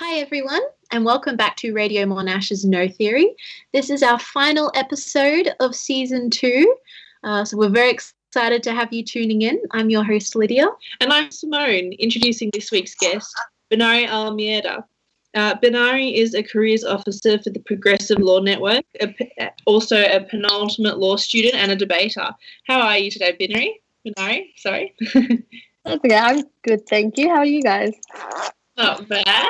Hi, everyone, and welcome back to Radio Monash's No Theory. This is our final episode of season two, uh, so we're very excited to have you tuning in. I'm your host, Lydia. And I'm Simone, introducing this week's guest, Benari Almeida. Uh, Benari is a careers officer for the Progressive Law Network, a, also a penultimate law student and a debater. How are you today, Benari? Benari, sorry. That's okay. I'm good, thank you. How are you guys? Not bad.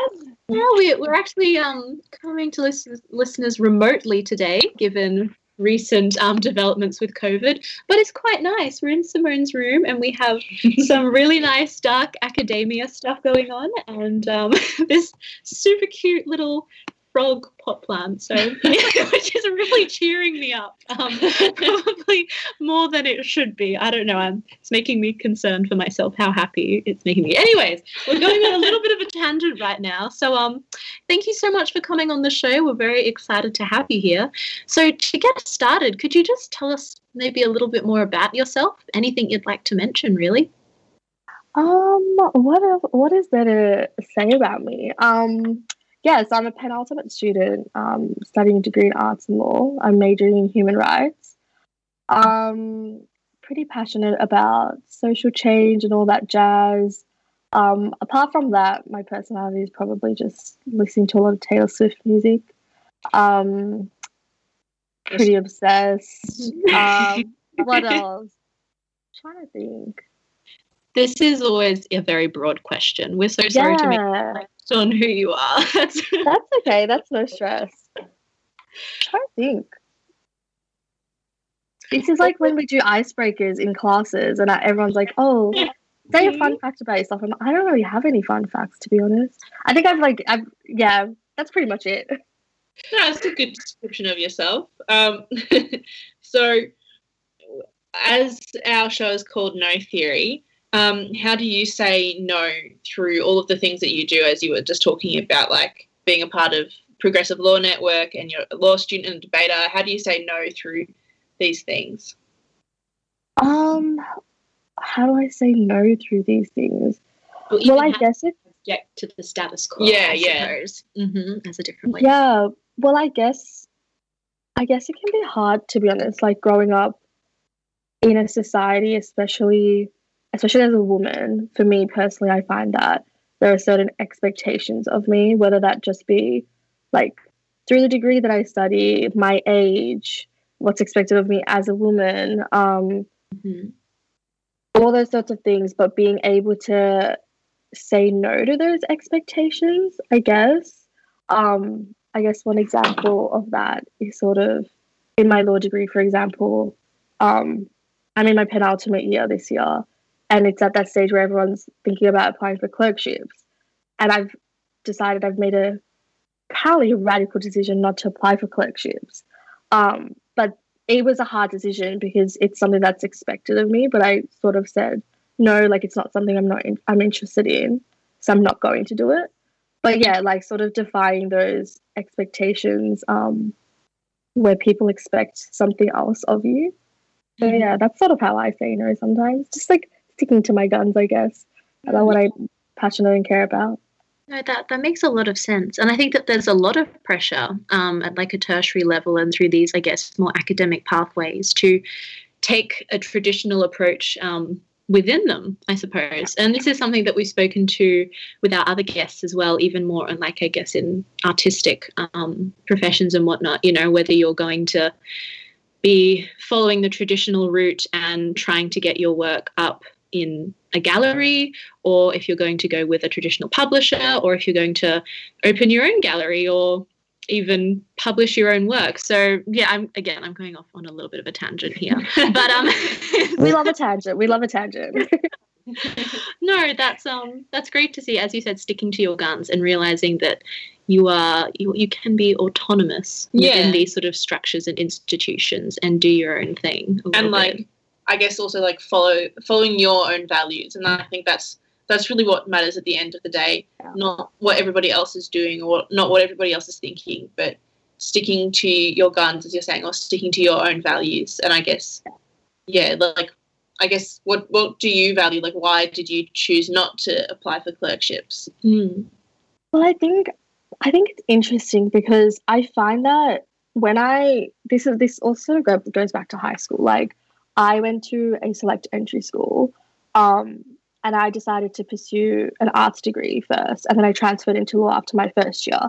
Yeah, we, we're actually um, coming to listen, listeners remotely today, given recent um, developments with COVID. But it's quite nice. We're in Simone's room and we have some really nice dark academia stuff going on, and um, this super cute little frog pot plant. So, which is really cheering me up. Um, probably more than it should be. I don't know. I'm, it's making me concerned for myself how happy it's making me. Anyways, we're going on a little bit of a tangent right now. So, um, thank you so much for coming on the show. We're very excited to have you here. So, to get started, could you just tell us maybe a little bit more about yourself? Anything you'd like to mention, really? Um, what else, what is there to say about me? Um, yeah, so I'm a penultimate student um, studying a degree in arts and law. I'm majoring in human rights. Um, pretty passionate about social change and all that jazz. Um, apart from that, my personality is probably just listening to a lot of Taylor Swift music. Um, pretty obsessed. um, what else? I'm trying to think. This is always a very broad question. We're so sorry yeah. to make on who you are. That's okay. That's no stress. To think. This is like when we do icebreakers in classes, and everyone's like, "Oh, say a fun fact about yourself." I'm, I don't really have any fun facts, to be honest. I think I've like, I've yeah, that's pretty much it. No, that's a good description of yourself. Um, so, as our show is called No Theory, um, how do you say no through all of the things that you do, as you were just talking about, like being a part of Progressive Law Network and you're a law student and debater? How do you say no through these things? Um, how do I say no through these things? Well, well I guess it. Object to the status quo. Yeah, I yeah. Mm-hmm. That's a different way. Yeah. Well, I guess. I guess it can be hard to be honest. Like growing up in a society, especially especially as a woman, for me personally, I find that there are certain expectations of me, whether that just be like through the degree that I study, my age, what's expected of me as a woman, um, Mhm. all those sorts of things, but being able to say no to those expectations, I guess. Um, I guess one example of that is sort of in my law degree, for example, um, I'm in my penultimate year this year, and it's at that stage where everyone's thinking about applying for clerkships. And I've decided I've made a probably a radical decision not to apply for clerkships. Um, but it was a hard decision because it's something that's expected of me. But I sort of said no, like it's not something I'm not in, I'm interested in, so I'm not going to do it. But yeah, like sort of defying those expectations um, where people expect something else of you. So yeah, that's sort of how I say no sometimes. Just like sticking to my guns, I guess, about what I'm passionate and care about. No, that that makes a lot of sense, and I think that there's a lot of pressure um, at like a tertiary level and through these, I guess, more academic pathways to take a traditional approach um, within them, I suppose. And this is something that we've spoken to with our other guests as well, even more on like I guess in artistic um, professions and whatnot. You know, whether you're going to be following the traditional route and trying to get your work up in a gallery, or if you're going to go with a traditional publisher, or if you're going to open your own gallery, or even publish your own work. So yeah, I'm again I'm going off on a little bit of a tangent here, but um, We love a tangent. We love a tangent. no, that's um that's great to see. As you said, sticking to your guns and realizing that you are you, you can be autonomous Yeah. within these sort of structures and institutions and do your own thing. And like, bit. I guess also like follow following your own values, and I think that's that's really what matters at the end of the day. Yeah. Not what everybody else is doing or not what everybody else is thinking, but sticking to your guns, as you're saying, or sticking to your own values. And I guess, yeah, like I guess what what do you value? Like, why did you choose not to apply for clerkships? Hmm. Well, I think I think it's interesting because I find that when I this is this also goes back to high school. Like I went to a select entry school, um, and I decided to pursue an arts degree first, and then I transferred into law after my first year.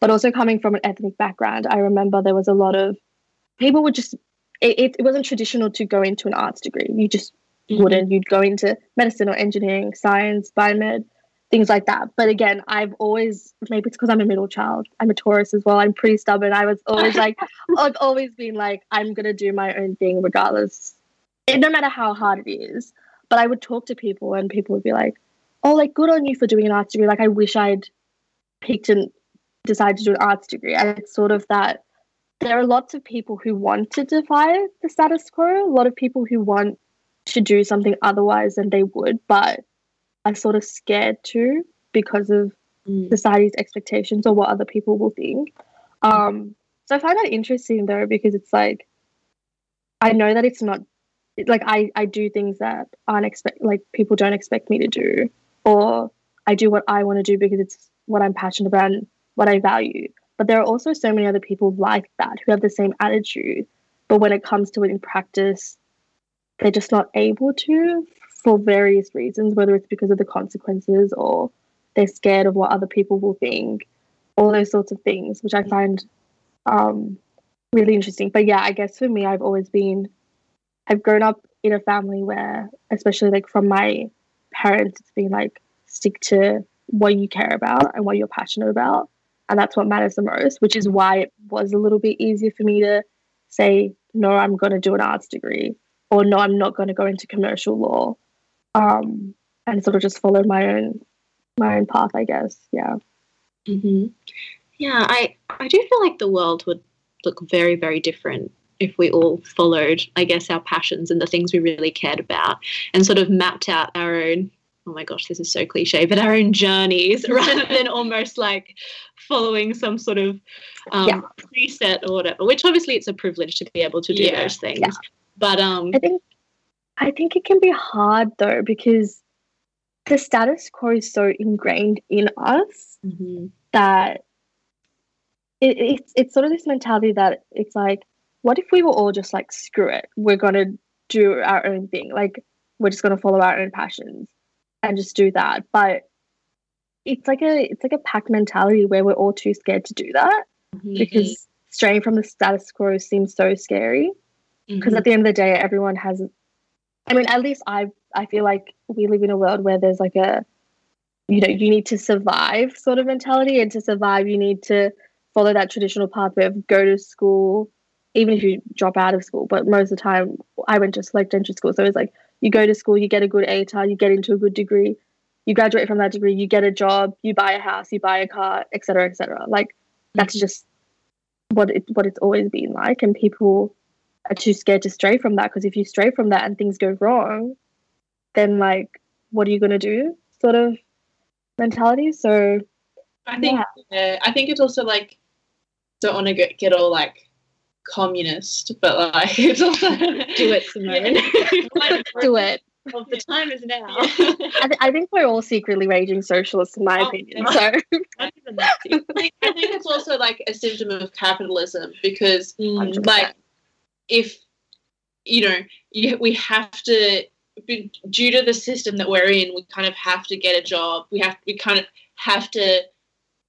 But also coming from an ethnic background, I remember there was a lot of people would just it, it, wasn't traditional to go into an arts degree. You just mm-hmm. wouldn't. You'd go into medicine or engineering, science, biomed things like that. But again, I've always maybe it's because I'm a middle child. I'm a Taurus as well. I'm pretty stubborn. I was always like I've always been like I'm gonna do my own thing regardless, no matter how hard it is. But I would talk to people and people would be like, "Oh, like good on you for doing an arts degree. Like I wish I'd picked and decided to do an arts degree." And it's sort of that there are lots of people who want to defy the status quo. A lot of people who want to do something otherwise than they would, but are sort of scared to because of mm. society's expectations or what other people will think. Um, so I find that interesting though because it's like I know that it's not like I I do things that aren't expect like people don't expect me to do, or I do what I want to do because it's what I'm passionate about and what I value. But there are also so many other people like that who have the same attitude, but when it comes to it in practice, they're just not able to for various reasons, whether it's because of the consequences or they're scared of what other people will think, all those sorts of things, which I find um, really interesting. But yeah, I guess for me, I've always been, I've grown up in a family where, especially like from my parents, it's been like stick to what you care about and what you're passionate about. And that's what matters the most, which is why it was a little bit easier for me to say, no, I'm going to do an arts degree, or no, I'm not going to go into commercial law, um, and sort of just follow my own my own path, I guess. Yeah. Mm-hmm. Yeah, I I do feel like the world would look very very different if we all followed, I guess, our passions and the things we really cared about, and sort of mapped out our own. Oh my gosh, this is so cliche, but our own journeys rather than almost like following some sort of um, yeah. preset or whatever. Which obviously it's a privilege to be able to do yeah. those things. Yeah. But um, I think I think it can be hard though because the status quo is so ingrained in us mm-hmm. that it, it's it's sort of this mentality that it's like, what if we were all just like screw it, we're gonna do our own thing, like we're just gonna follow our own passions and just do that. But it's like a it's like a pack mentality where we're all too scared to do that mm-hmm. because straying from the status quo seems so scary. Because mm-hmm. at the end of the day, everyone has I mean, at least I I feel like we live in a world where there's like a you know you need to survive sort of mentality, and to survive you need to follow that traditional pathway of go to school, even if you drop out of school. But most of the time, I went to select entry school, so it's like you go to school, you get a good ATAR, you get into a good degree, you graduate from that degree, you get a job, you buy a house, you buy a car, etc., etc. Like that's mm. just what it what it's always been like, and people are too scared to stray from that because if you stray from that and things go wrong, then like what are you gonna do? Sort of mentality. So I think yeah. I think it's also like don't want to get, get all like communist, but like it's also do it, Simone. do it. Well, the time is now. I, th- I, think we're all secretly raging socialists, in my oh, opinion. So I think, I think it's also like a symptom of capitalism because, 100%. like, if you know you, we have to due to the system that we're in we kind of have to get a job we have we kind of have to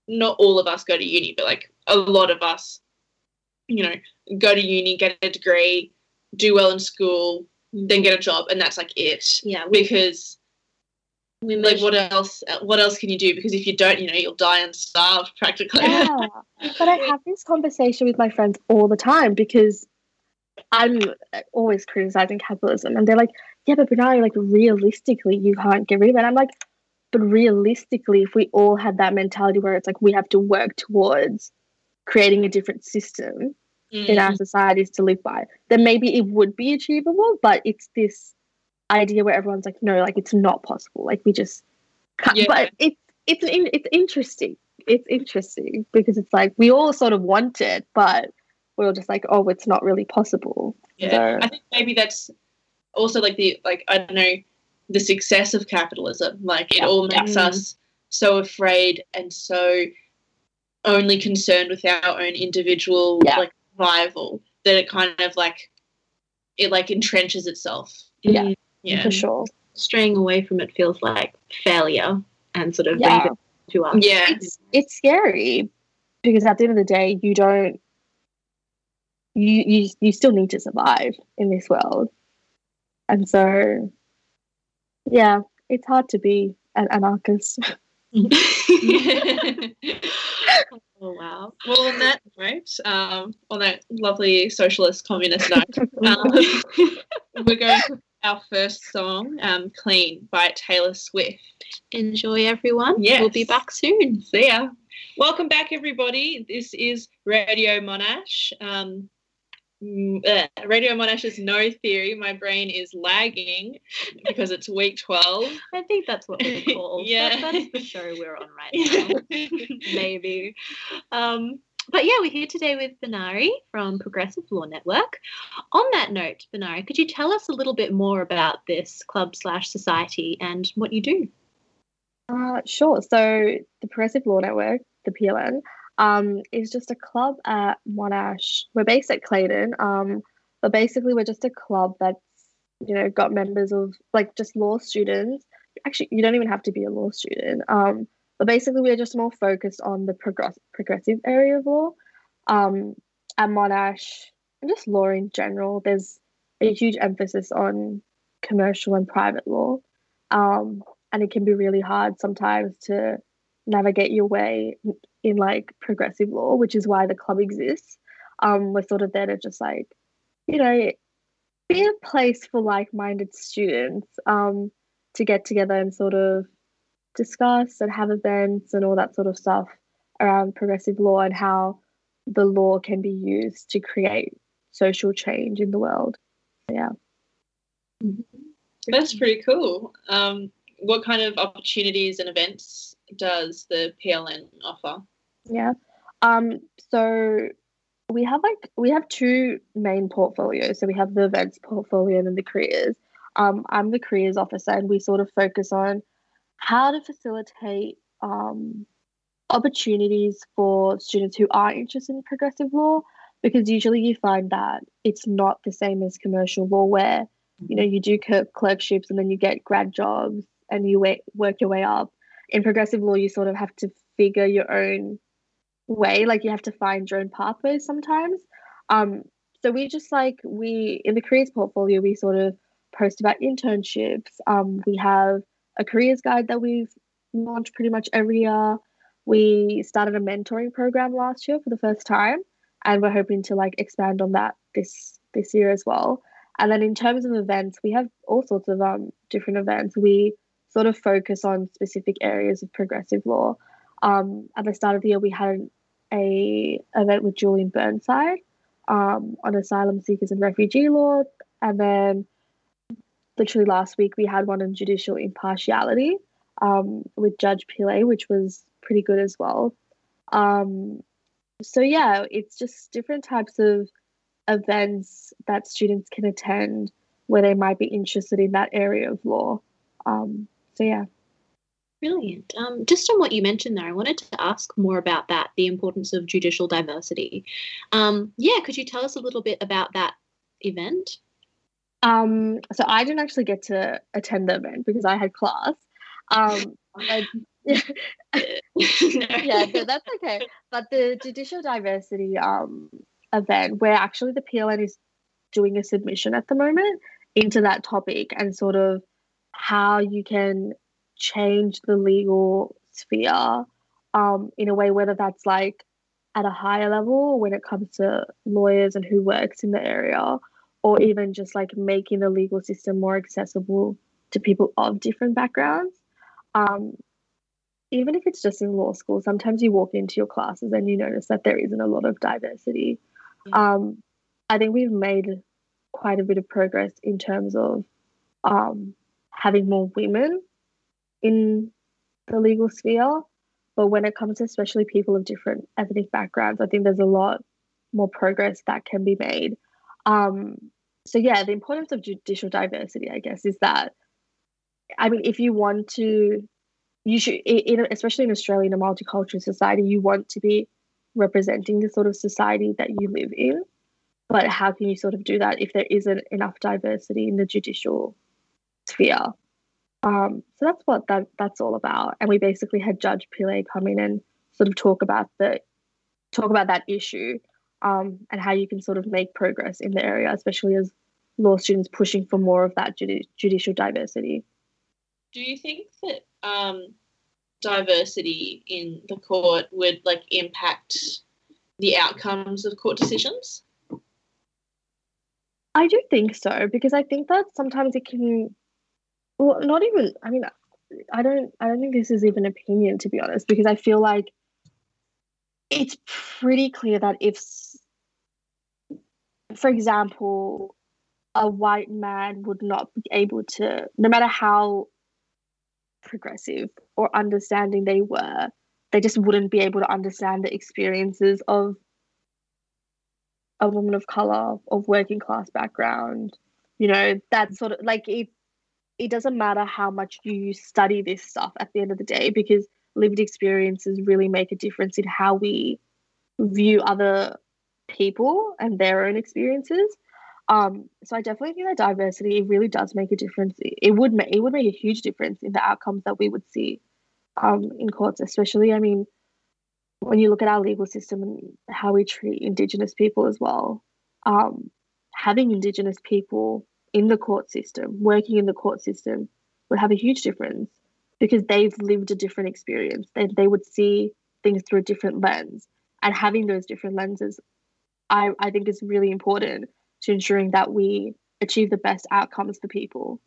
not all of us go to uni but like a lot of us you know go to uni get a degree do well in school then get a job and that's like it. Yeah because we like what else what else can you do? Because if you don't you know you'll die and starve practically. Yeah but i have this conversation with my friends all the time because I'm always criticizing capitalism, and they're like, "Yeah, but Bernard, like realistically, you can't get rid of it." I'm like, "But realistically, if we all had that mentality where it's like we have to work towards creating a different system mm. in our mm. societies to live by, then maybe it would be achievable." But it's this idea where everyone's like, "No, like it's not possible. Like we just can't." Yeah. But it's it's it's interesting. It's interesting because it's like we all sort of want it, but we were just like, oh, it's not really possible. Yeah, so, I think maybe that's also like the like I don't know the success of capitalism. Like it yeah, all makes yeah. us so afraid and so only concerned with our own individual Yeah. like survival that it kind of like it like entrenches itself. Yeah. Mm. Yeah. for sure. Straying away from it feels like failure and sort of Yeah. to us. Yeah. It's it's scary because at the end of the day, you don't you you you still need to survive in this world, and so yeah, it's hard to be an anarchist. oh wow. Well, on that note, um, on that lovely socialist communist note, um, we're going to our first song, um, "Clean" by Taylor Swift. Enjoy everyone. Yes. We'll be back soon. See ya. Welcome back, everybody. This is Radio Monash. Um, mm, uh, Radio Monash's No Theory. My brain is lagging because it's week 12. I think that's what we're called. Yeah. That- that's the show we're on right now. Maybe. Um, but yeah, we're here today with Benari from Progressive Law Network. On that note, Benari, could you tell us a little bit more about this club slash society and what you do? Uh, sure. So the Progressive Law Network, the PLN, um, is just a club at Monash. We're based at Clayton, um, but basically we're just a club that's you know got members of like just law students. Actually, you don't even have to be a law student. Um, but basically we're just more focused on the progress progressive area of law. Um, at Monash and just law in general, there's a huge emphasis on commercial and private law. Um, and it can be really hard sometimes to navigate your way in like progressive law, which is why the club exists. Um, we're sort of there to just like, you know, be a place for like-minded students um, to get together and sort of discuss and have events and all that sort of stuff around progressive law and how the law can be used to create social change in the world. Yeah. That's pretty cool. Um, what kind of opportunities and events does the PLN offer? Yeah. Um, so we have like we have two main portfolios. So we have the events portfolio and then the careers. Um, I'm the careers officer and we sort of focus on how to facilitate um, opportunities for students who are interested in progressive law because usually you find that it's not the same as commercial law where you know you do clerkships and then you get grad jobs and you work your way up in progressive law you sort of have to figure your own way like you have to find your own pathways sometimes. Um so we just like we in the careers portfolio we sort of post about internships. Um we have a careers guide that we've launched pretty much every year. We started a mentoring program last year for the first time and we're hoping to like expand on that this this year as well. And then in terms of events we have all sorts of um different events. We sort of focus on specific areas of progressive law um, at the start of the year we had a event with Julian Burnside um, on asylum seekers and refugee law, and then literally last week we had one on judicial impartiality um, with Judge Pillay, which was pretty good as well. Um, so yeah, it's just different types of events that students can attend where they might be interested in that area of law. Um, so yeah. Brilliant. Um, just on what you mentioned there, I wanted to ask more about that the importance of judicial diversity. Um, yeah, could you tell us a little bit about that event? Um, so I didn't actually get to attend the event because I had class. Um, but, yeah, so that's okay. But the judicial diversity um, event, where actually the PLN is doing a submission at the moment into that topic and sort of how you can change the legal sphere um, in a way, whether that's like at a higher level when it comes to lawyers and who works in the area, or even just like making the legal system more accessible to people of different backgrounds. Um, even if it's just in law school, sometimes you walk into your classes and you notice that there isn't a lot of diversity. Um, I think we've made quite a bit of progress in terms of um, having more women in the legal sphere. But when it comes to especially people of different ethnic backgrounds, I think there's a lot more progress that can be made. Um, so, yeah, the importance of judicial diversity, I guess, is that, I mean, if you want to you should, in, especially in Australia, in a multicultural society, you want to be representing the sort of society that you live in. But how can you sort of do that if there isn't enough diversity in the judicial sphere? Um, so that's what that that's all about. And we basically had Judge Pillay come in and sort of talk about the talk about that issue um, and how you can sort of make progress in the area, especially as law students pushing for more of that judi- judicial diversity. Do you think that um, diversity in the court would like impact the outcomes of court decisions? I do think so because I think that sometimes it can, well, not even. I mean, I don't. I don't think this is even opinion to be honest, because I feel like it's pretty clear that if, for example, a white man would not be able to, no matter how progressive or understanding they were, they just wouldn't be able to understand the experiences of a woman of color, of working class background. You know, that sort of like it. It doesn't matter how much you study this stuff at the end of the day because lived experiences really make a difference in how we view other people and their own experiences. Um, so I definitely think that diversity it really does make a difference. It would make it would make a huge difference in the outcomes that we would see um, in courts, especially. I mean, when you look at our legal system and how we treat Indigenous people as well, um, having Indigenous people in the court system, working in the court system, would have a huge difference because they've lived a different experience. They they would see things through a different lens, and having those different lenses, I I think is really important to ensuring that we achieve the best outcomes for people.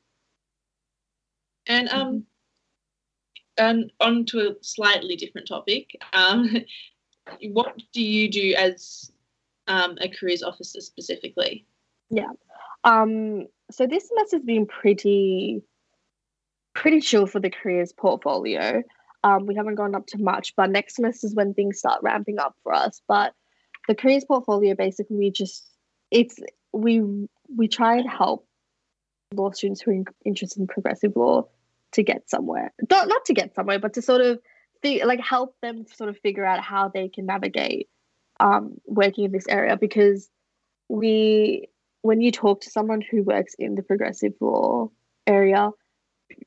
And um, and on to a slightly different topic. Um, what do you do as um, a careers officer specifically? Yeah. Um, so this semester's been pretty pretty chill for the careers portfolio. Um, we haven't gone up to much, but next semester is when things start ramping up for us. But the careers portfolio basically we just it's we we try and help law students who are interested in progressive law to get somewhere. Not not to get somewhere, but to sort of th- like help them sort of figure out how they can navigate um, working in this area because we when you talk to someone who works in the progressive law area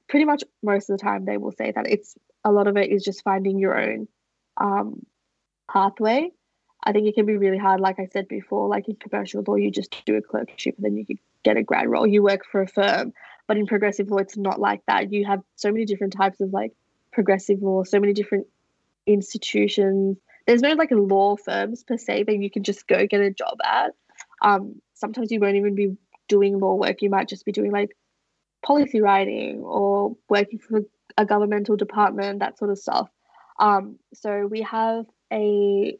pretty much most of the time they will say that it's a lot of it is just finding your own um, pathway I think it can be really hard, like I said before, like in commercial law, you just do a clerkship and then you could get a grad role. You work for a firm. But in progressive law, it's not like that. You have so many different types of like progressive law, so many different institutions. There's no like law firms per se that you can just go get a job at. Um, sometimes you won't even be doing law work. You might just be doing like policy writing or working for a governmental department, that sort of stuff. Um, so we have a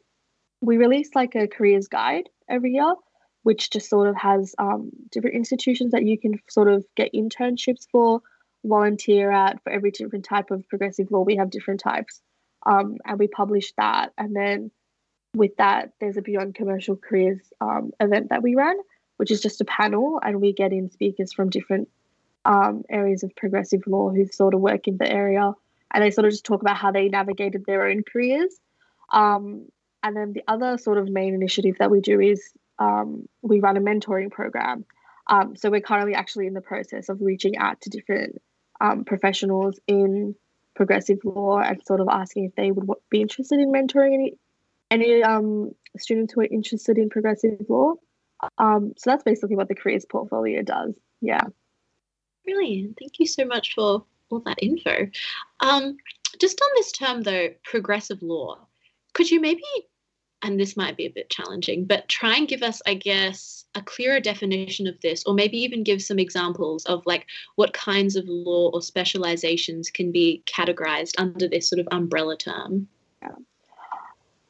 we release like a careers guide every year, which just sort of has um, different institutions that you can sort of get internships for, volunteer at. For every different type of progressive law, we have different types. Um, and we publish that. And then with that, there's a Beyond Commercial Careers um, event that we ran, which is just a panel, and we get in speakers from different um, areas of progressive law who sort of work in the area, and they sort of just talk about how they navigated their own careers. Um, and then the other sort of main initiative that we do is um, we run a mentoring program. Um, so we're currently actually in the process of reaching out to different um, professionals in progressive law and sort of asking if they would be interested in mentoring any any um, students who are interested in progressive law. Um, so that's basically what the careers portfolio does. Yeah. Brilliant. Thank you so much for all that info. Um, just on this term, though, progressive law, could you maybe and this might be a bit challenging, but try and give us, I guess, a clearer definition of this, or maybe even give some examples of like what kinds of law or specializations can be categorized under this sort of umbrella term. Yeah.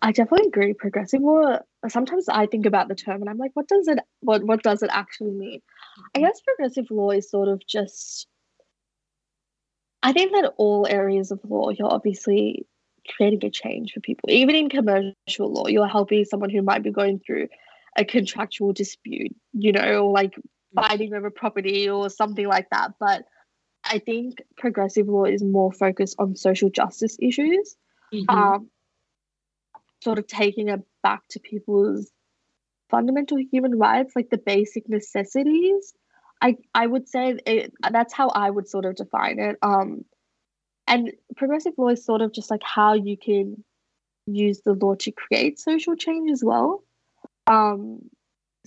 I definitely agree. Progressive law. Sometimes I think about the term and I'm like, what does it what what does it actually mean? I guess progressive law is sort of just I think that all areas of law, you're obviously creating a change for people. Even in commercial law, you're helping someone who might be going through a contractual dispute, you know, like fighting over property or something like that. But I think progressive law is more focused on social justice issues, Mhm. um, sort of taking it back to people's fundamental human rights, like the basic necessities. I I would say it, that's how I would sort of define it. Um, and progressive law is sort of just like how you can use the law to create social change as well. Um,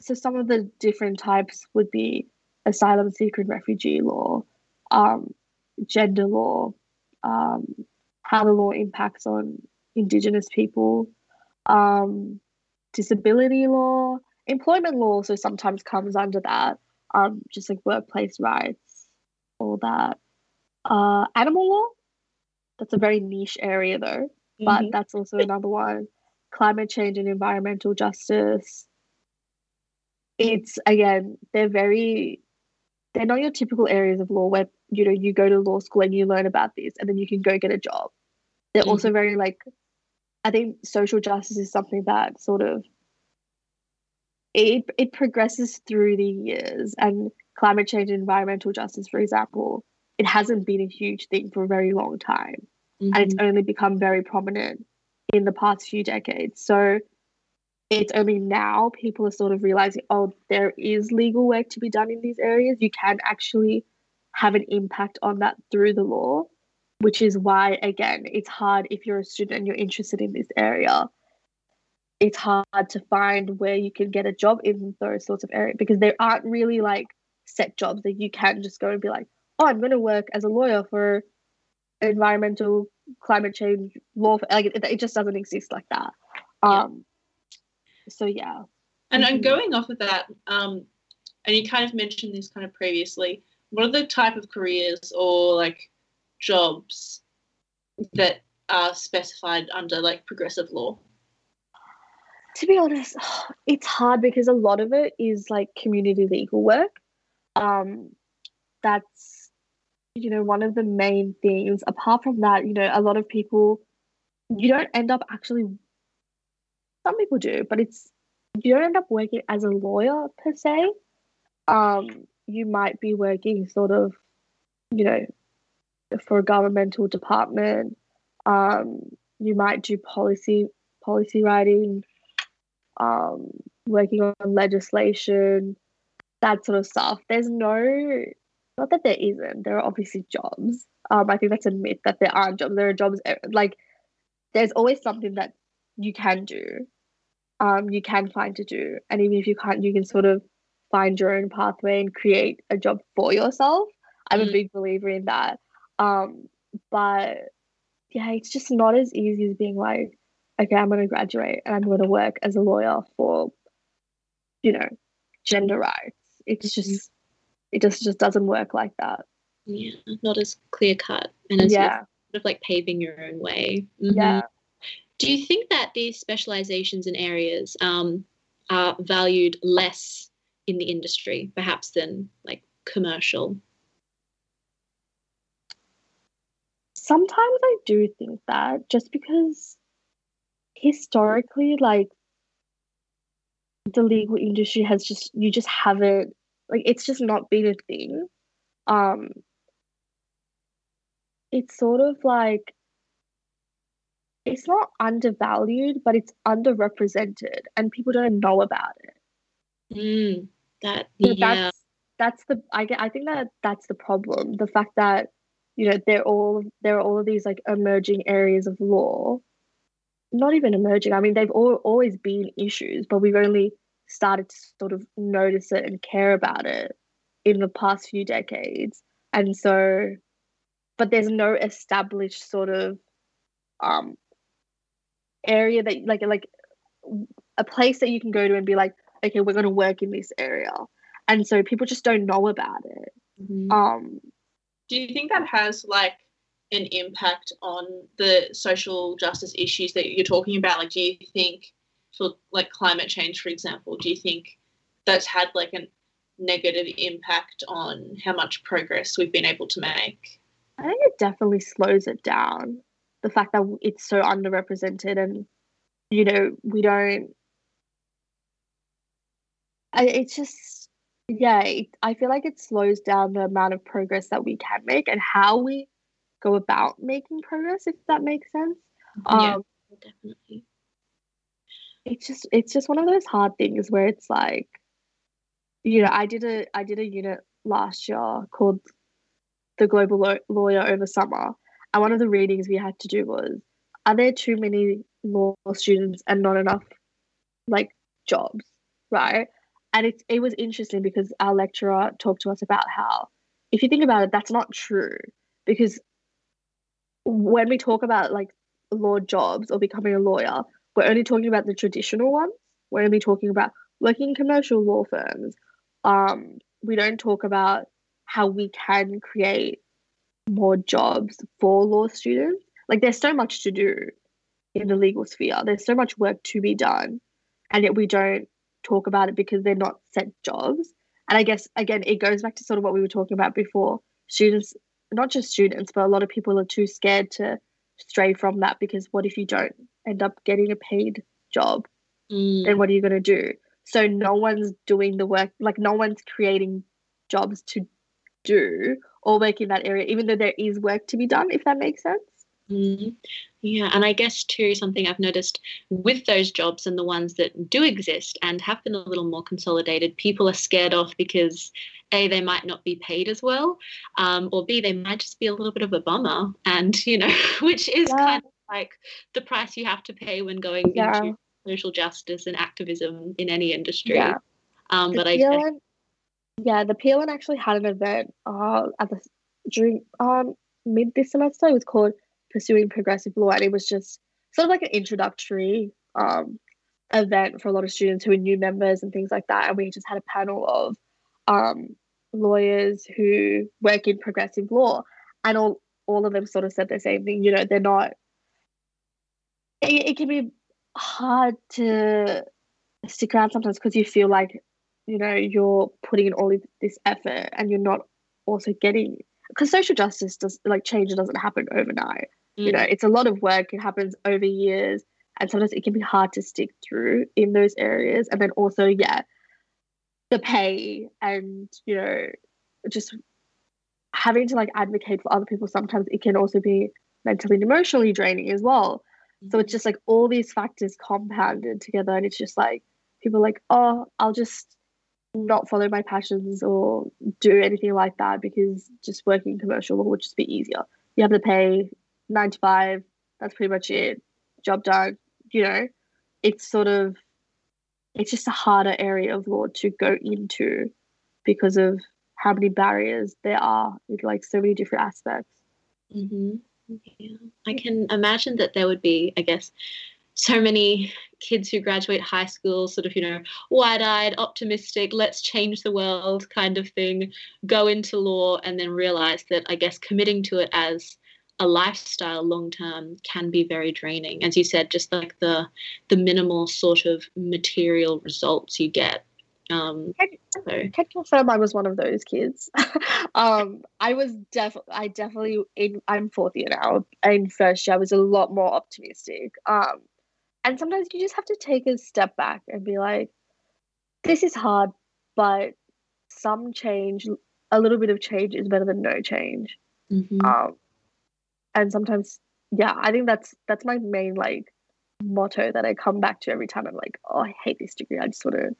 so some of the different types would be asylum seeker and refugee law, um, gender law, um, how the law impacts on Indigenous people, um, disability law, employment law also sometimes comes under that, um, just like workplace rights, all that. Uh, animal law, that's a very niche area though, but Mhm. that's also another one. Climate change and environmental justice. It's again, they're very, they're not your typical areas of law where you know you go to law school and you learn about these and then you can go get a job. They're also very like, I think social justice is something that sort of it it progresses through the years and climate change and environmental justice, for example, it hasn't been a huge thing for a very long time and it's Mhm. only become very prominent in the past few decades. So it's only now people are sort of realizing, oh, there is legal work to be done in these areas. You can actually have an impact on that through the law, which is why, again, it's hard if you're a student and you're interested in this area. It's hard to find where you can get a job in those sorts of areas because there aren't really like set jobs that you can just go and be like, oh, I'm going to work as a lawyer for environmental climate change law like it, it just doesn't exist like that Yeah. um so yeah And, Mhm. and going off of that, um, and you kind of mentioned this kind of previously, what are the type of careers or like jobs that are specified under like progressive law? to be honest it's hard because a lot of it is like community legal work. Um that's you know one of the main things. Apart from that you know a lot of people you don't end up actually some people do but it's you don't end up working as a lawyer per se. Um you might be working sort of you know for a governmental department um you might do policy policy writing um working on legislation that sort of stuff. There's no not that there isn't. There are obviously jobs. Um i think that's a myth that there aren't jobs. There are jobs like there's always something that you can do um you can find to do. And even if you can't you can sort of find your own pathway and create a job for yourself. I'm Mm. a big believer in that um but yeah it's just not as easy as being like okay i'm going to graduate and i'm going to work as a lawyer for you know gender rights it's just it just just doesn't work like that Yeah, not as clear cut and as yeah sort of like paving your own way. Mhm. yeah Do you think that these specializations and areas um, are valued less in the industry, perhaps than like commercial? Sometimes I do think that just because historically, like the legal industry has just you just haven't like it's just not been a thing. Um, it's sort of like it's not undervalued, but it's underrepresented, and people don't know about it. Mm, that So yeah, that's that's the I get I think that that's the problem. The fact that you know they're all there are all of these like emerging areas of law. Not even emerging. I mean, they've all always been issues, but we've only started to sort of notice it and care about it in the past few decades. And so, but there's no established sort of um area that like like a place that you can go to and be like, okay, we're going to work in this area and so people just don't know about it Mhm. um Do you think that has like an impact on the social justice issues that you're talking about? Like, do you think for like climate change, for example, do you think that's had like a negative impact on how much progress we've been able to make? i think it definitely slows it down the fact that it's so underrepresented and you know we don't I, it's just yeah, it, I feel like it slows down the amount of progress that we can make and how we go about making progress, if that makes sense. Yeah. Um, Definitely. it's just it's just one of those hard things where it's like you know i did a i did a unit last year called the global Law- lawyer over summer and one of the readings we had to do was are there too many law students and not enough like jobs right and it, it was interesting because our lecturer talked to us about how if you think about it that's not true because when we talk about like law jobs or becoming a lawyer we're only talking about the traditional ones. We're only talking about working in commercial law firms. Um, we don't talk about how we can create more jobs for law students. Like there's so much to do in the legal sphere. There's so much work to be done, and yet we don't talk about it because they're not set jobs. And I guess again, it goes back to sort of what we were talking about before. Students, not just students, but a lot of people are too scared to stray from that because what if you don't end up getting a paid job? Mm. Then what are you going to do? So no one's doing the work, like no one's creating jobs to do or work in that area, even though there is work to be done, if that makes sense. Mm. Yeah, and I guess too, something I've noticed with those jobs and the ones that do exist and have been a little more consolidated, people are scared off because A, they might not be paid as well, um, or B, they might just be a little bit of a bummer. And, you know, which is Yeah. kind of like the price you have to pay when going Yeah. into social justice and activism in any industry. Yeah. Um, but I guess, PLN, yeah, the PLN actually had an event uh, at the during um mid this semester. It was called Pursuing Progressive Law, and it was just sort of like an introductory um event for a lot of students who were new members and things like that. And we just had a panel of um lawyers who work in progressive law, and all all of them sort of said the same thing. You know, they're not. It, it can be hard to stick around sometimes because you feel like you know you're putting in all this effort and you're not also getting because social justice does like change doesn't happen overnight. You Mm. know it's a lot of work it happens over years and sometimes it can be hard to stick through in those areas. And then also yeah the pay and you know just having to like advocate for other people sometimes it can also be mentally and emotionally draining as well. So it's just like all these factors compounded together, and it's just like people like, oh, I'll just not follow my passions or do anything like that because just working commercial would just be easier. You have to pay nine to five. That's pretty much it. Job done. You know, it's sort of it's just a harder area of law to go into because of how many barriers there are with like so many different aspects. hmm Yeah. I can imagine that there would be, I guess, so many kids who graduate high school, sort of, you know, wide eyed, optimistic, let's change the world kind of thing, go into law and then realize that, I guess, committing to it as a lifestyle long term can be very draining. As you said, just like the the minimal sort of material results you get. Um, so, can confirm I was one of those kids. um, I was definitely, I definitely, in, I'm fourth year now. In first year, I was a lot more optimistic. Um, and sometimes you just have to take a step back and be like, this is hard, but some change, a little bit of change is better than no change. mhm. Um, and sometimes, yeah, I think that's that's my main like motto that I come back to every time. I'm like, oh, I hate this degree. I just want to,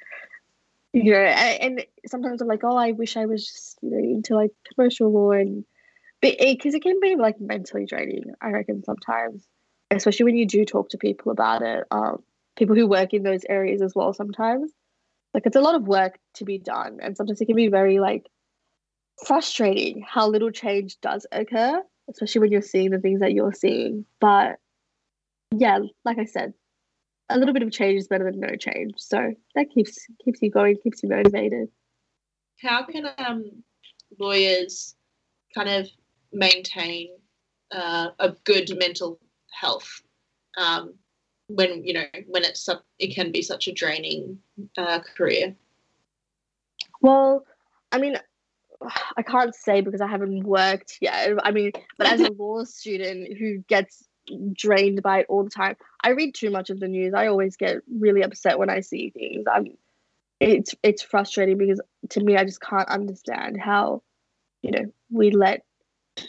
you know. And, and sometimes I'm like, oh, I wish I was just you know into like commercial law and, because it can be like mentally draining. I reckon sometimes, especially when you do talk to people about it. Um, people who work in those areas as well. Sometimes, like it's a lot of work to be done, and sometimes it can be very like frustrating how little change does occur, especially when you're seeing the things that you're seeing. But yeah, like I said, a little bit of change is better than no change. So that keeps keeps you going, keeps you motivated. How can um, lawyers kind of maintain uh, a good mental health um, when you know when it's it can be such a draining uh, career? Well, I mean, I can't say because I haven't worked yet. I mean, but as a law student who gets drained by it all the time, I read too much of the news. I always get really upset when I see things. I'm it's it's frustrating because to me I just can't understand how you know we let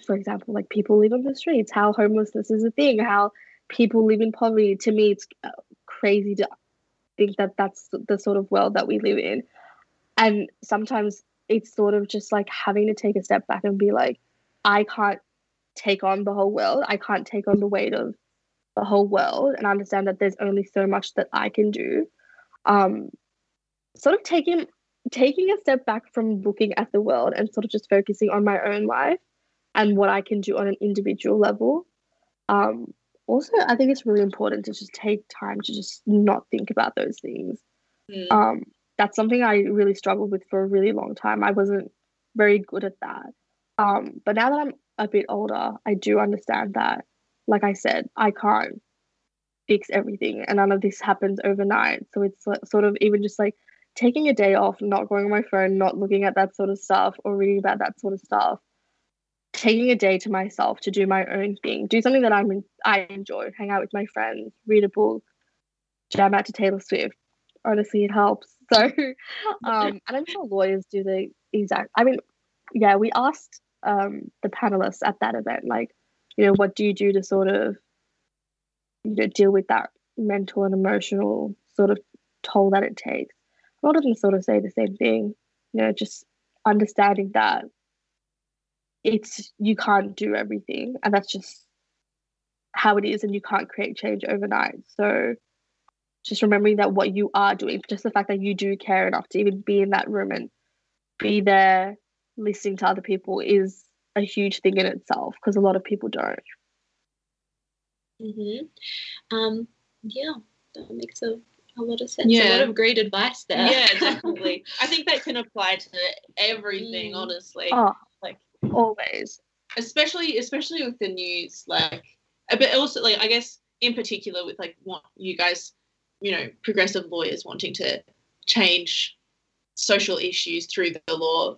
for example like people live on the streets how homelessness is a thing how people live in poverty to me it's uh, crazy to think that that's the sort of world that we live in. And sometimes it's sort of just like having to take a step back and be like I can't take on the whole world I can't take on the weight of the whole world and understand that there's only so much that I can do. Um sort of taking taking a step back from looking at the world and sort of just focusing on my own life and what I can do on an individual level. Um, also, I think it's really important to just take time to just not think about those things. Mm. Um, that's something I really struggled with for a really long time. I wasn't very good at that. Um, but now that I'm a bit older, I do understand that, like I said, I can't fix everything and none of this happens overnight. So it's sort of even just like taking a day off, not going on my phone, not looking at that sort of stuff or reading about that sort of stuff, taking a day to myself to do my own thing, do something that I'm I enjoy, hang out with my friends, read a book, jam out to Taylor Swift. Honestly, it helps. So, um, and I'm sure lawyers do the exact. I mean, yeah, we asked um, the panelists at that event, like, you know, what do you do to sort of, you know, deal with that mental and emotional sort of toll that it takes a lot of them sort of say the same thing, you know, just understanding that it's you can't do everything and that's just how it is and you can't create change overnight. So just remembering that what you are doing, just the fact that you do care enough to even be in that room and be there listening to other people is a huge thing in itself because a lot of people don't. Mm-hmm. Um, yeah, that makes a a lot of sense. Yeah. A lot of great advice there. Yeah, definitely. I think that can apply to everything, mm. honestly. Oh, like always. Especially especially with the news, like but also like I guess in particular with like what you guys, you know, progressive lawyers wanting to change social issues through the law,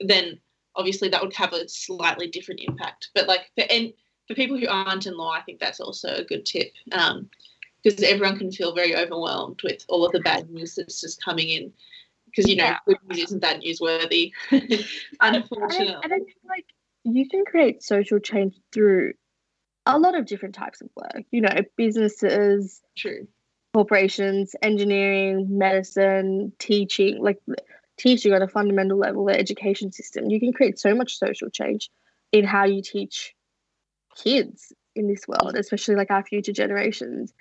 then obviously that would have a slightly different impact. But like for and for people who aren't in law, I think that's also a good tip. Um, because everyone can feel very overwhelmed with all of the bad news that's just coming in. Because you know, yeah. good news isn't that newsworthy, unfortunately. And, and I feel like you can create social change through a lot of different types of work. You know, businesses, true, corporations, engineering, medicine, teaching, like teaching on a fundamental level, the education system. You can create so much social change in how you teach kids in this world, especially like our future generations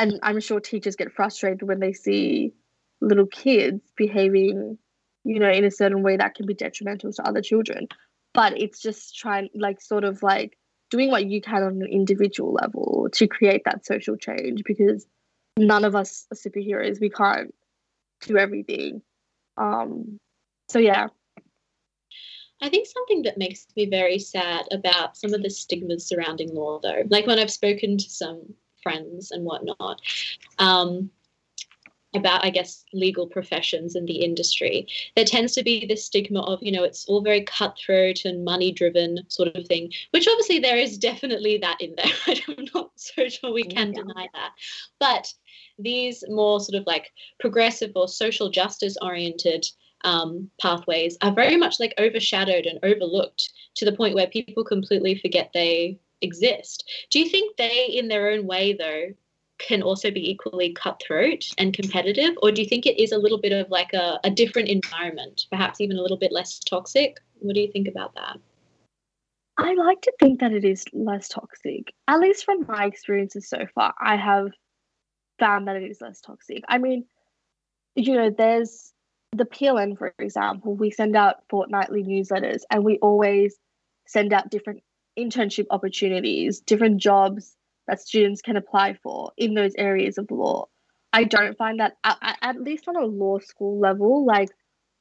and I'm sure teachers get frustrated when they see little kids behaving, you know, in a certain way that can be detrimental to other children. But it's just trying, like, sort of like doing what you can on an individual level to create that social change because none of us are superheroes. We can't do everything. Um, so, yeah. I think something that makes me very sad about some of the stigmas surrounding law, though, like when I've spoken to some friends and whatnot. Um, about i guess legal professions and the industry there tends to be this stigma of you know it's all very cutthroat and money driven sort of thing which obviously there is definitely that in there i'm not so sure we can yeah. deny that but these more sort of like progressive or social justice oriented um, pathways are very much like overshadowed and overlooked to the point where people completely forget they exist. Do you think they, in their own way, though, can also be equally cutthroat and competitive? Or do you think it is a little bit of like a, a different environment, perhaps even a little bit less toxic? What do you think about that? I like to think that it is less toxic. At least from my experiences so far, I have found that it is less toxic. I mean, you know, there's the PLN, for example, we send out fortnightly newsletters and we always send out different internship opportunities, different jobs that students can apply for in those areas of law. I don't find that, at, least on a law school level, like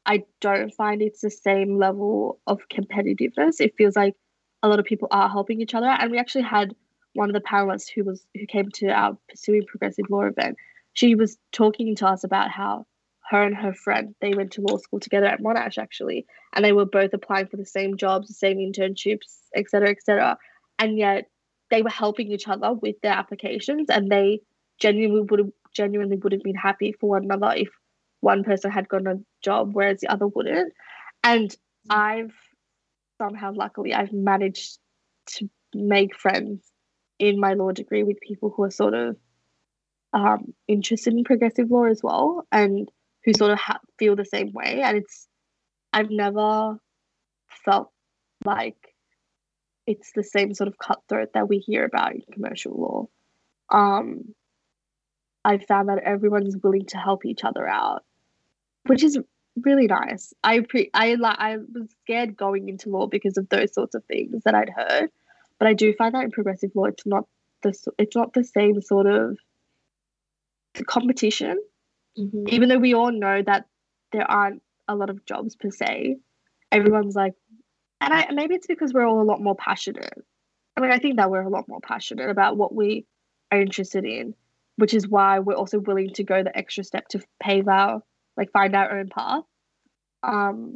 I don't find it's the same level of competitiveness. It feels like a lot of people are helping each other. And we actually had one of the panelists who was who came to our pursuing progressive law event. She was talking to us about how her and her friend they went to law school together at Monash actually, and they were both applying for the same jobs, the same internships, etc., etc. And yet they were helping each other with their applications, and they genuinely would have genuinely would have been happy for one another if one person had gotten a job whereas the other wouldn't. And I've somehow, luckily, I've managed to make friends in my law degree with people who are sort of um, interested in progressive law as well and who sort of ha- feel the same way. And it's, I've never felt like it's the same sort of cutthroat that we hear about in commercial law. Um, I found that everyone's willing to help each other out, which is really nice. I pre- I like I was scared going into law because of those sorts of things that I'd heard, but I do find that in progressive law, it's not the it's not the same sort of competition. Mhm. Even though we all know that there aren't a lot of jobs per se, everyone's like, and I maybe it's because we're all a lot more passionate. I mean, I think that we're a lot more passionate about what we are interested in, which is why we're also willing to go the extra step to pave our like find our own path. Um,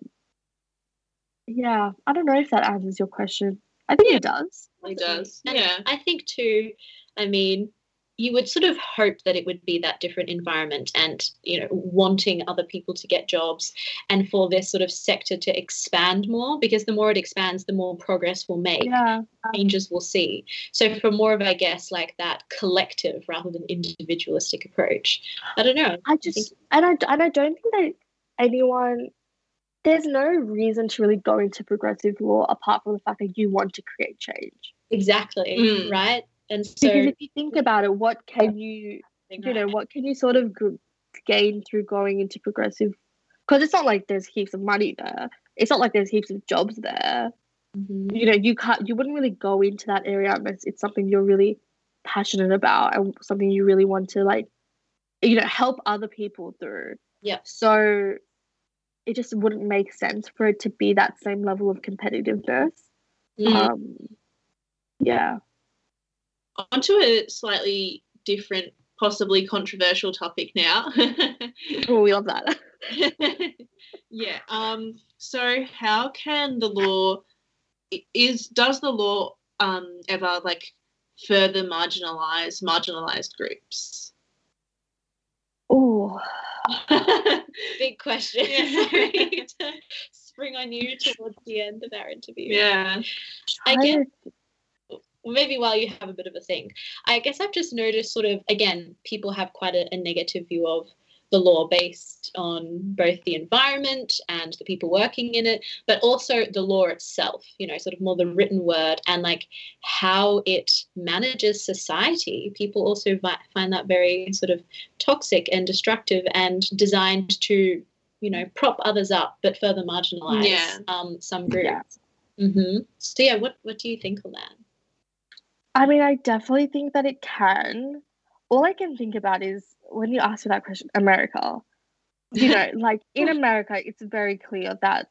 yeah, I don't know if that answers your question. I think it does. It does. And Yeah. I think too, I mean, you would sort of hope that it would be that different environment and, you know, wanting other people to get jobs and for this sort of sector to expand more because the more it expands, the more progress we'll make, Yeah, changes we'll see. So for more of, I guess, like that collective rather than individualistic approach. I don't know. I just and I and I don't think that anyone. There's no reason to really go into progressive law apart from the fact that you want to create change. Exactly. Mm. Right. And so Because if you think about it, what can you you know what can you sort of gain through going into progressive because it's not like there's heaps of money there. It's not like there's heaps of jobs there. Mhm. you know you can't you wouldn't really go into that area unless it's something you're really passionate about and something you really want to like you know help other people through. Yeah. so it just wouldn't make sense for it to be that same level of competitiveness. Mm. um yeah Onto a slightly different, possibly controversial topic now. oh we love that yeah. Um. So, how can the law is does the law um ever like further marginalize marginalized groups? oh Big question. Yeah. Sorry to spring on you towards the end of our interview. yeah. I guess to- maybe while you have a bit of a think, I guess I've just noticed sort of again, people have quite a, a negative view of the law based on both the environment and the people working in it, but also the law itself, you know, sort of more the written word and like how it manages society. People also vi- find that very sort of toxic and destructive and designed to, you know, prop others up but further marginalize Yeah. um, some groups. Yeah. hmm So yeah, what what do you think on that? I mean, I definitely think that it can. All I can think about is when you ask me that question, America. You know, like in America, it's very clear that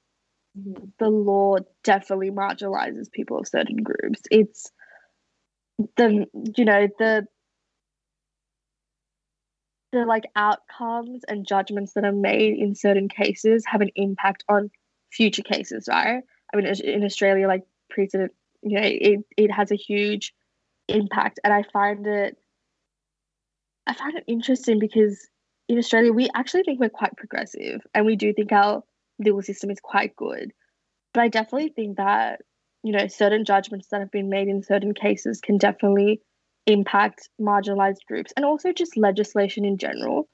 the law definitely marginalizes people of certain groups. It's the you know the the like outcomes and judgments that are made in certain cases have an impact on future cases, right? I mean, in Australia, like precedent, you know, it it has a huge impact, and I find it I find it interesting because in Australia we actually think we're quite progressive, and we do think our legal system is quite good. But I definitely think that, you know, certain judgments that have been made in certain cases can definitely impact marginalized groups and also just legislation in general.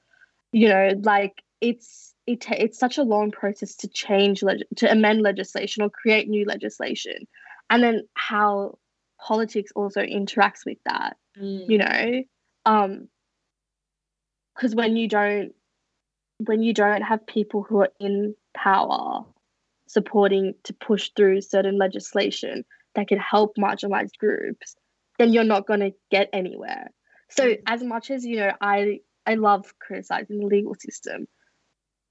You know, like it's it ta- it's such a long process to change leg- to amend legislation or create new legislation, and then how politics also interacts with that. Mm. You know, um, because when you don't when you don't have people who are in power supporting to push through certain legislation that could help marginalized groups, then you're not going to get anywhere. So Mm. as much as you know, I I love criticizing the legal system.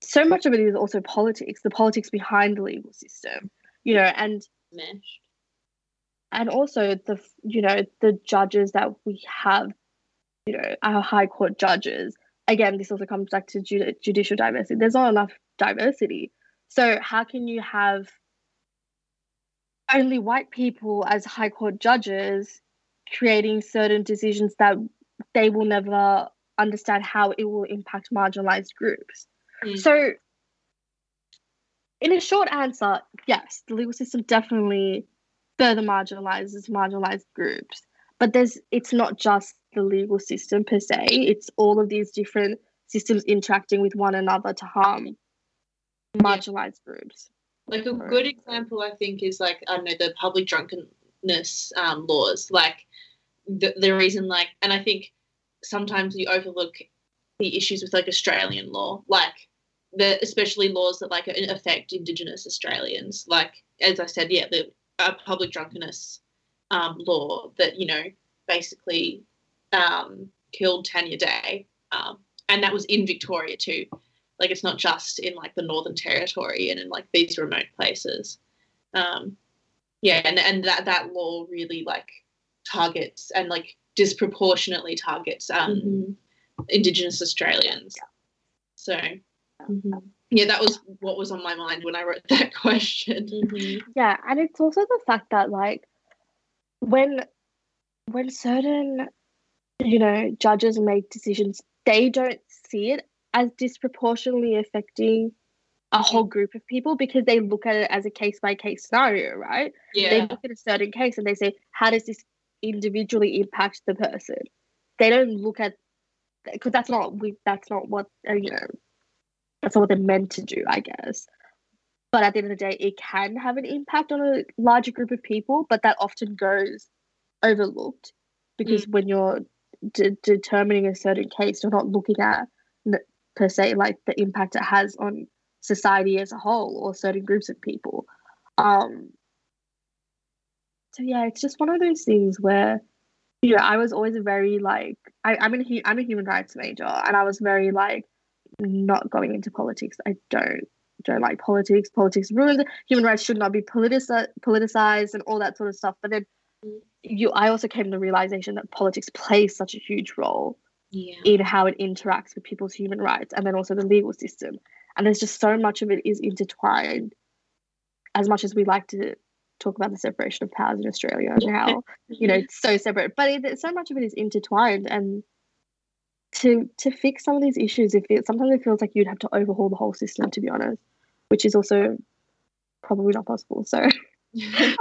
So much of it is also politics, the politics behind the legal system, you know, and meshed. And also the you know the judges that we have, you know, our high court judges. Again, this also comes back to judi- judicial diversity. There's not enough diversity. So how can you have only white people as high court judges creating certain decisions that they will never understand how it will impact marginalized groups? Mm. So, in a short answer, yes, the legal system definitely further marginalizes marginalized groups. But there's it's not just the legal system per se, it's all of these different systems interacting with one another to harm marginalized groups. Like a good example, I think, is like I don't know the public drunkenness um, laws. Like the the reason, like, and I think sometimes you overlook the issues with like Australian law, like the especially laws that like affect Indigenous Australians. Like as I said, yeah, the uh, public drunkenness um, law that you know basically um, killed Tanya Day, um, and that was in Victoria too. Like it's not just in like the Northern Territory and in like these remote places. Um, yeah, and and that that law really like targets and like disproportionately targets um, Mhm. Indigenous Australians. So Mhm. Yeah, that was what was on my mind when I wrote that question. Mhm. Yeah, and it's also the fact that like when when certain you know judges make decisions, they don't see it as disproportionately affecting a whole group of people because they look at it as a case by case scenario, right? yeah. They look at a certain case and they say, how does this individually impact the person? They don't look at because that's not we that's not what uh, you know that's not what they're meant to do, I guess. But at the end of the day, it can have an impact on a larger group of people, but that often goes overlooked because when you're de- determining a certain case, you're not looking at per se like the impact it has on society as a whole or certain groups of people. Um, so yeah, it's just one of those things where you know I was always a very like I, I'm hu- I'm a human rights major and I was very like not going into politics. I don't don't like politics. Politics ruined. Human rights should not be politici- politicized and all that sort of stuff. But then you, I also came to the realization that politics plays such a huge role Yeah. in how it interacts with people's human rights and then also the legal system. And there's just so much of it is intertwined. As much as we like to talk about the separation of powers in Australia and how you know it's so separate, but it, so much of it is intertwined. And to to fix some of these issues, if it sometimes it feels like you'd have to overhaul the whole system, to be honest, which is also probably not possible. So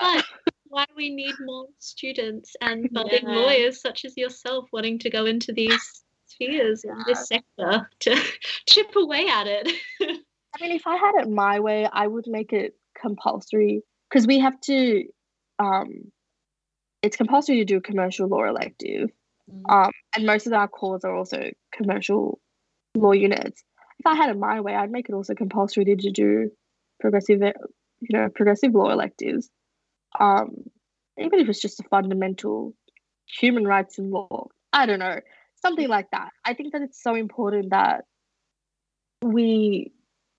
But why we need more students and budding Yeah. lawyers such as yourself wanting to go into these spheres in this sector to chip away at it. I mean, if I had it my way, I would make it compulsory because we have to. Um, it's compulsory to do a commercial law elective, um, and most of our calls are also commercial law units. If I had it my way, I'd make it also compulsory to, do progressive, you know, progressive law electives. Um, even if it's just a fundamental human rights in law, I don't know, something like that. I think that it's so important that we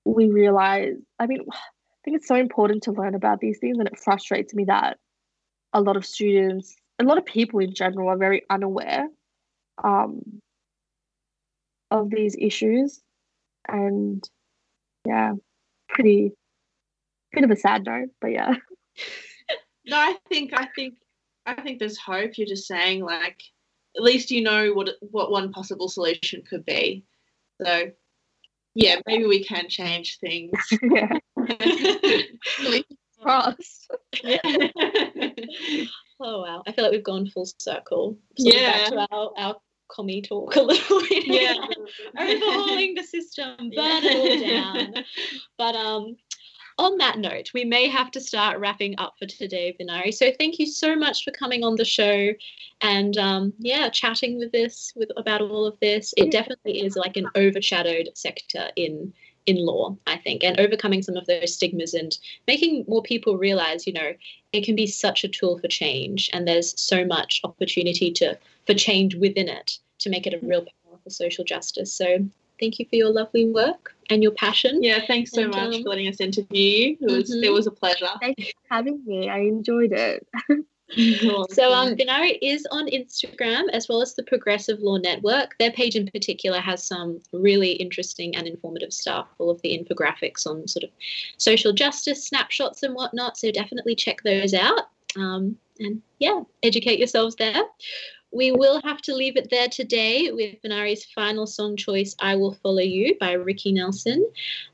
we realize. I mean, I think it's so important to learn about these things, and it frustrates me that a lot of students, a lot of people in general, are very unaware um, of these issues, and yeah, pretty bit of a sad note, but yeah. No, I think I think I think there's hope. You're just saying like at least you know what what one possible solution could be. So yeah, maybe we can change things. yeah. Crossed. Oh wow! I feel like we've gone full circle. Sort of back Yeah. to our our commie talk a little bit. yeah. overhauling the system, burn it all down. But um, on that note, we may have to start wrapping up for today, Vinari. So thank you so much for coming on the show and um, yeah, chatting with this with about all of this. It definitely is like an overshadowed sector in in law, I think, and overcoming some of those stigmas and making more people realize, you know, it can be such a tool for change, and there's so much opportunity to for change within it to make it a real power for social justice. So thank you for your lovely work and your passion. Yeah, thanks so And, much um, for letting us interview you. It was Mhm. it was a pleasure. Thanks for having me. I enjoyed it. So um, Binari is on Instagram as well as the Progressive Law Network. Their page in particular has some really interesting and informative stuff, all of the infographics on sort of social justice snapshots and whatnot. So definitely check those out. Um, and yeah, educate yourselves there. we will have to leave it there today with Benari's final song choice, I Will Follow You by Ricky Nelson.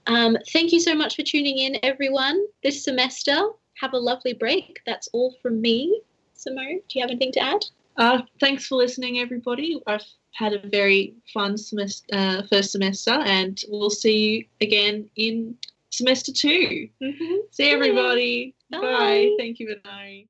Um, thank you so much for tuning in, everyone, this semester. Have a lovely break. That's all from me. Simone, do you have anything to add? Uh, thanks for listening, everybody. I've had a very fun semester, uh, first semester, and we'll see you again in semester 2 Mm-hmm. See everybody. Bye. Bye. Thank you, Benari.